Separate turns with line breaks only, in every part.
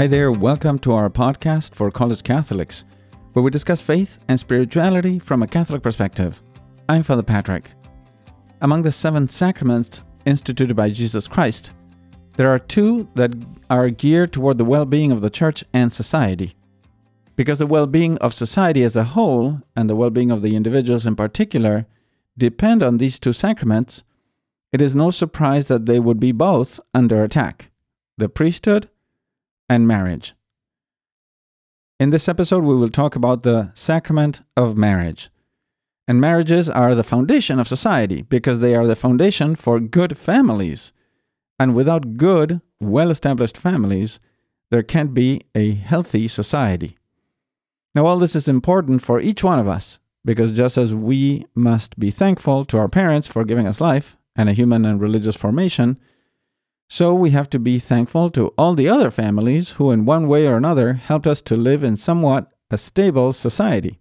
Hi there, welcome to our podcast for college Catholics, where we discuss faith and spirituality from a Catholic perspective. I'm Father Patrick. Among the seven sacraments instituted by Jesus Christ, there are two that are geared toward the well being of the church and society. Because the well being of society as a whole, and the well being of the individuals in particular, depend on these two sacraments, it is no surprise that they would be both under attack the priesthood and marriage. In this episode, we will talk about the sacrament of marriage. And marriages are the foundation of society because they are the foundation for good families. And without good, well established families, there can't be a healthy society. Now, all this is important for each one of us because just as we must be thankful to our parents for giving us life and a human and religious formation, so we have to be thankful to all the other families who, in one way or another, helped us to live in somewhat a stable society.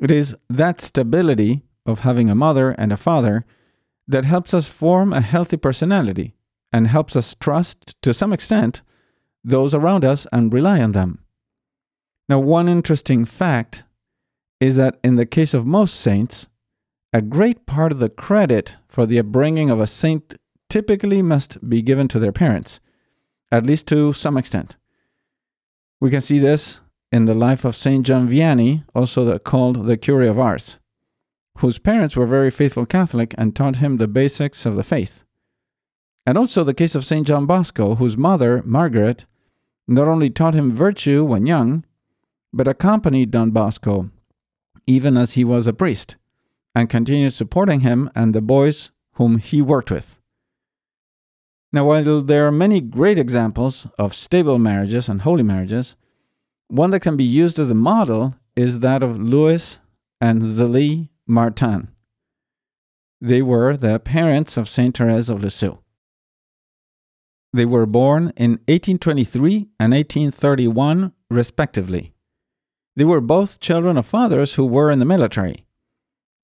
It is that stability of having a mother and a father that helps us form a healthy personality and helps us trust, to some extent, those around us and rely on them. Now, one interesting fact is that in the case of most saints, a great part of the credit for the upbringing of a saint typically must be given to their parents, at least to some extent. We can see this in the life of Saint John Vianney, also the, called the Cure of Ars, whose parents were very faithful Catholic and taught him the basics of the faith. And also the case of Saint John Bosco, whose mother, Margaret, not only taught him virtue when young, but accompanied Don Bosco even as he was a priest, and continued supporting him and the boys whom he worked with. Now, while there are many great examples of stable marriages and holy marriages, one that can be used as a model is that of Louis and Zélie Martin. They were the parents of Saint Therese of Lisieux. They were born in 1823 and 1831, respectively. They were both children of fathers who were in the military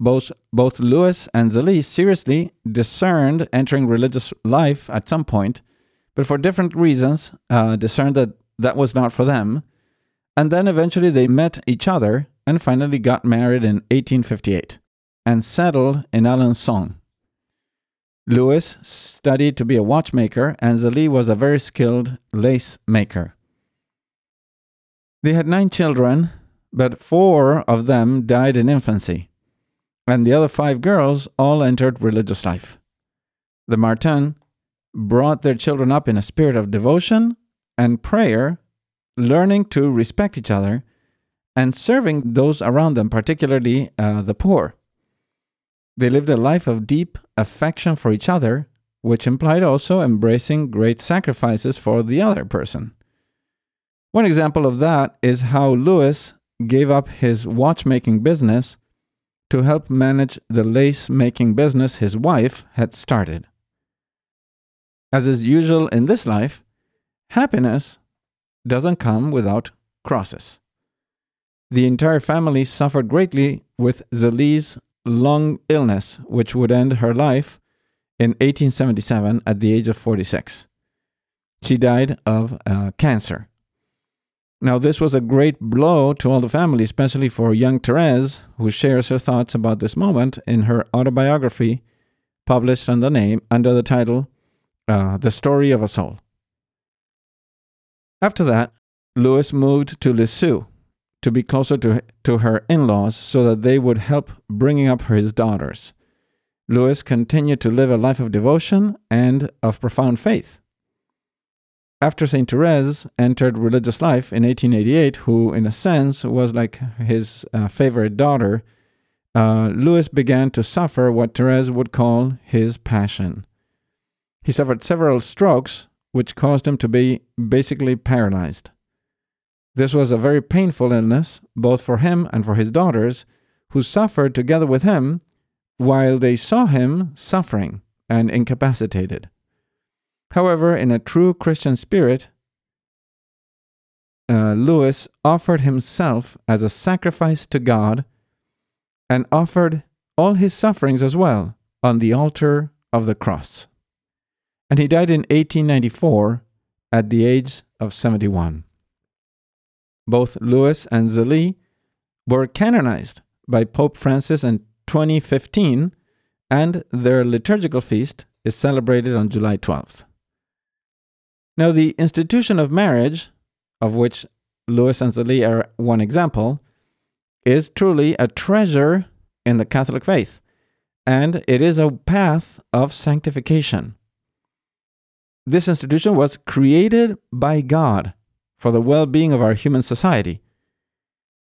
both both Louis and Zélie seriously discerned entering religious life at some point, but for different reasons uh, discerned that that was not for them. And then eventually they met each other and finally got married in 1858 and settled in Alençon. Louis studied to be a watchmaker, and Zélie was a very skilled lace maker. They had nine children, but four of them died in infancy and the other five girls all entered religious life. The Martin brought their children up in a spirit of devotion and prayer, learning to respect each other and serving those around them, particularly uh, the poor. They lived a life of deep affection for each other, which implied also embracing great sacrifices for the other person. One example of that is how Louis gave up his watchmaking business to help manage the lace making business his wife had started. As is usual in this life, happiness doesn't come without crosses. The entire family suffered greatly with Zélie's long illness, which would end her life in 1877 at the age of 46. She died of uh, cancer. Now, this was a great blow to all the family, especially for young Therese, who shares her thoughts about this moment in her autobiography, published under the name under the title uh, "The Story of a Soul." After that, Louis moved to Lisieux to be closer to, to her in-laws, so that they would help bringing up his daughters. Louis continued to live a life of devotion and of profound faith after St. Therese entered religious life in 1888, who, in a sense, was like his uh, favorite daughter, uh, Louis began to suffer what Therese would call his passion. He suffered several strokes, which caused him to be basically paralyzed. This was a very painful illness, both for him and for his daughters, who suffered together with him while they saw him suffering and incapacitated. However, in a true Christian spirit, uh, Louis offered himself as a sacrifice to God and offered all his sufferings as well on the altar of the cross. And he died in 1894 at the age of 71. Both Louis and Zélie were canonized by Pope Francis in 2015, and their liturgical feast is celebrated on July 12th. Now, the institution of marriage, of which Louis and Zélie are one example, is truly a treasure in the Catholic faith, and it is a path of sanctification. This institution was created by God for the well being of our human society.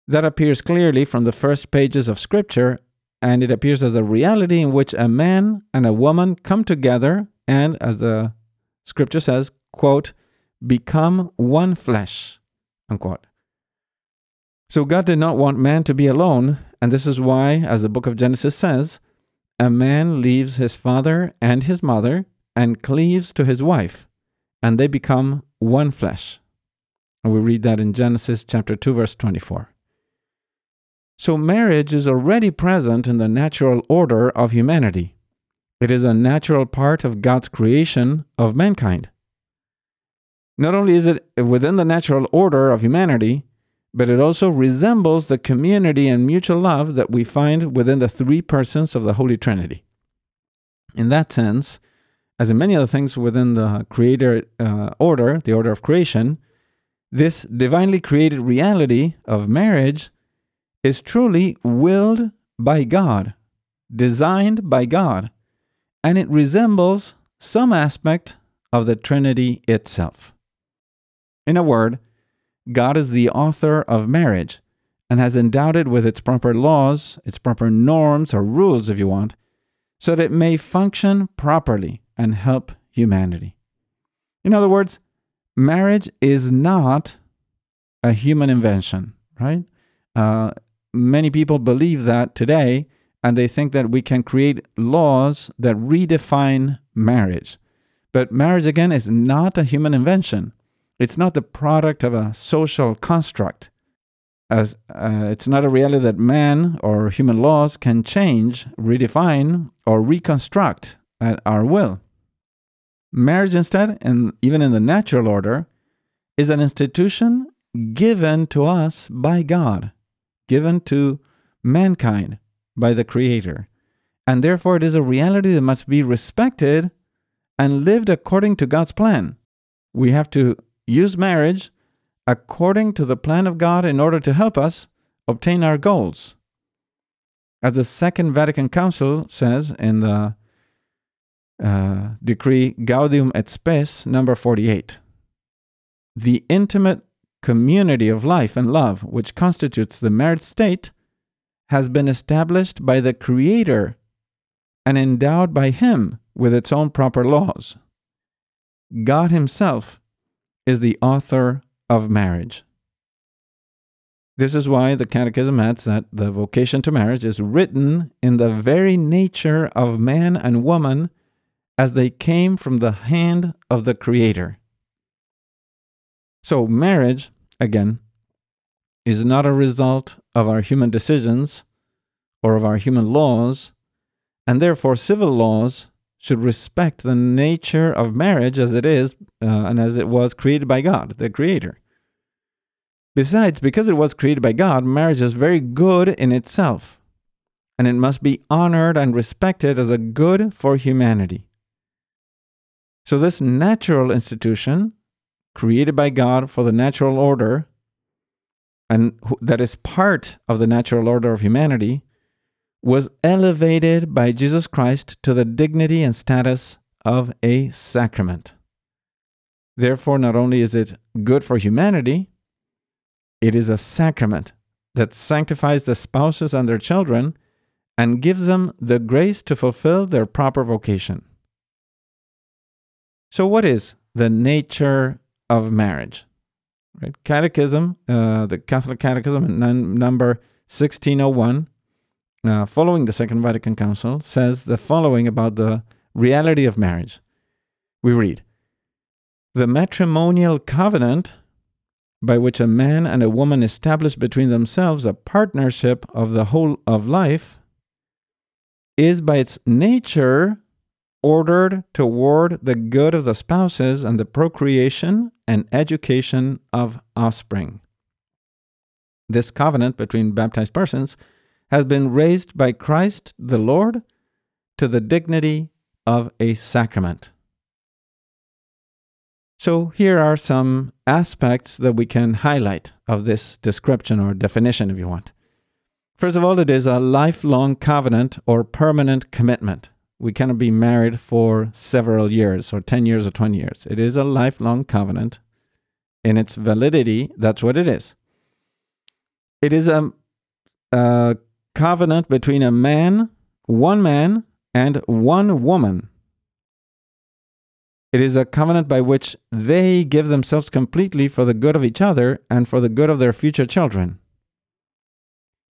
That appears clearly from the first pages of Scripture, and it appears as a reality in which a man and a woman come together and, as the Scripture says, quote, become one flesh, unquote. So God did not want man to be alone, and this is why, as the book of Genesis says, a man leaves his father and his mother and cleaves to his wife, and they become one flesh. And we read that in Genesis chapter 2 verse 24. So marriage is already present in the natural order of humanity. It is a natural part of God's creation of mankind. Not only is it within the natural order of humanity, but it also resembles the community and mutual love that we find within the three persons of the Holy Trinity. In that sense, as in many other things within the creator uh, order, the order of creation, this divinely created reality of marriage is truly willed by God, designed by God, and it resembles some aspect of the Trinity itself. In a word, God is the author of marriage and has endowed it with its proper laws, its proper norms, or rules, if you want, so that it may function properly and help humanity. In other words, marriage is not a human invention, right? Uh, many people believe that today, and they think that we can create laws that redefine marriage. But marriage, again, is not a human invention. It's not the product of a social construct. As, uh, it's not a reality that man or human laws can change, redefine, or reconstruct at our will. Marriage, instead, and even in the natural order, is an institution given to us by God, given to mankind by the Creator. And therefore, it is a reality that must be respected and lived according to God's plan. We have to use marriage according to the plan of God in order to help us obtain our goals. As the Second Vatican Council says in the uh, decree Gaudium et Spes, number 48. The intimate community of life and love, which constitutes the married state, has been established by the Creator and endowed by Him with its own proper laws. God Himself is the author of marriage. This is why the Catechism adds that the vocation to marriage is written in the very nature of man and woman as they came from the hand of the Creator. So, marriage, again, is not a result of our human decisions or of our human laws, and therefore civil laws should respect the nature of marriage as it is uh, and as it was created by God, the Creator. Besides, because it was created by God, marriage is very good in itself, and it must be honored and respected as a good for humanity. So, this natural institution, created by God for the natural order, and that is part of the natural order of humanity, was elevated by Jesus Christ to the dignity and status of a sacrament. Therefore, not only is it good for humanity, it is a sacrament that sanctifies the spouses and their children and gives them the grace to fulfill their proper vocation. So, what is the nature of marriage? Right? Catechism, uh, the Catholic Catechism, in number 1601, uh, following the Second Vatican Council, says the following about the reality of marriage. We read The matrimonial covenant by which a man and a woman establish between themselves a partnership of the whole of life is by its nature ordered toward the good of the spouses and the procreation and education of offspring. This covenant between baptized persons has been raised by Christ the Lord to the dignity of a sacrament. So, here are some aspects that we can highlight of this description or definition, if you want. First of all, it is a lifelong covenant or permanent commitment. We cannot be married for several years or 10 years or 20 years. It is a lifelong covenant. In its validity, that's what it is. It is a, a covenant between a man, one man, and one woman. It is a covenant by which they give themselves completely for the good of each other and for the good of their future children.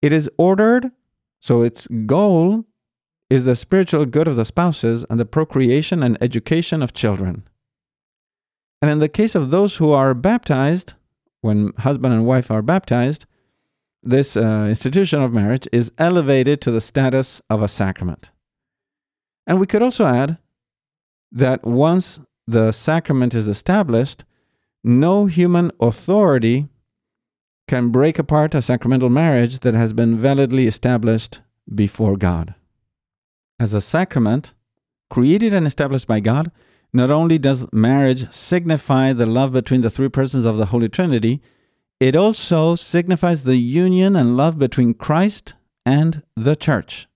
It is ordered, so its goal is the spiritual good of the spouses and the procreation and education of children. And in the case of those who are baptized, when husband and wife are baptized, this uh, institution of marriage is elevated to the status of a sacrament. And we could also add that once the sacrament is established, no human authority can break apart a sacramental marriage that has been validly established before God. As a sacrament, created and established by God, not only does marriage signify the love between the three persons of the Holy Trinity, it also signifies the union and love between Christ and the church.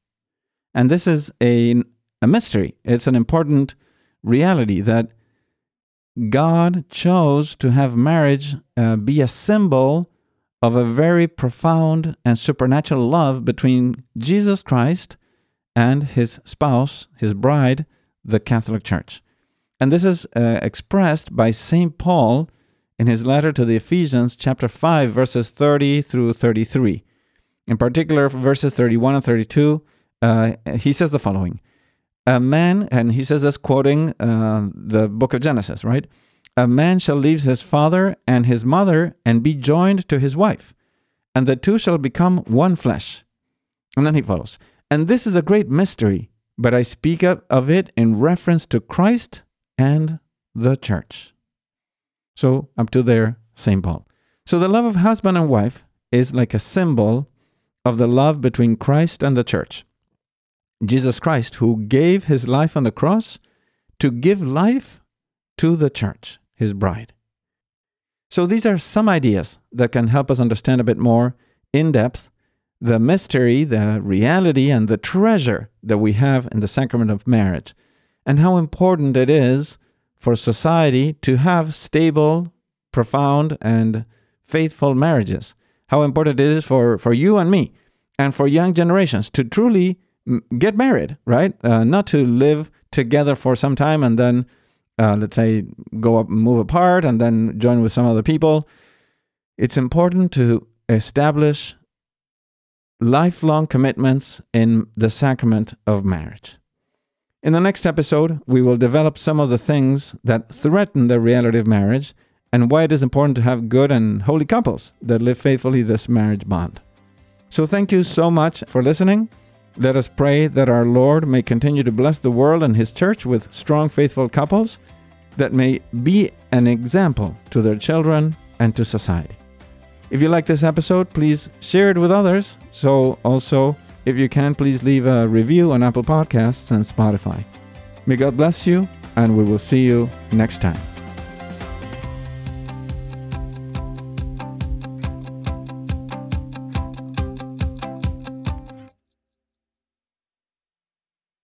And this is a, a mystery. It's an important reality that God chose to have marriage uh, be a symbol of a very profound and supernatural love between Jesus Christ and his spouse, his bride, the Catholic Church. And this is uh, expressed by St. Paul in his letter to the Ephesians, chapter 5, verses 30 through 33. In particular, verses 31 and 32, uh, he says the following A man, and he says this quoting uh, the book of Genesis, right? A man shall leave his father and his mother and be joined to his wife, and the two shall become one flesh. And then he follows. And this is a great mystery, but I speak of it in reference to Christ and the church. So, up to there. Paul. So, the love of husband and wife is like a symbol of the love between Christ and the church. Jesus Christ, who gave his life on the cross to give life to the church, his bride. So, these are some ideas that can help us understand a bit more in depth the mystery, the reality, and the treasure that we have in the sacrament of marriage, and how important it is for society to have stable, profound, and faithful marriages. How important it is for, for you and me and for young generations to truly get married, right? Uh, not to live together for some time and then, uh, let's say, go up, move apart, and then join with some other people. It's important to establish lifelong commitments in the sacrament of marriage. In the next episode, we will develop some of the things that threaten the reality of marriage and why it is important to have good and holy couples that live faithfully this marriage bond. So, thank you so much for listening. Let us pray that our Lord may continue to bless the world and His church with strong, faithful couples that may be an example to their children and to society. If you like this episode, please share it with others. So, also, if you can, please leave a review on Apple Podcasts and Spotify. May God bless you, and we will see you next time.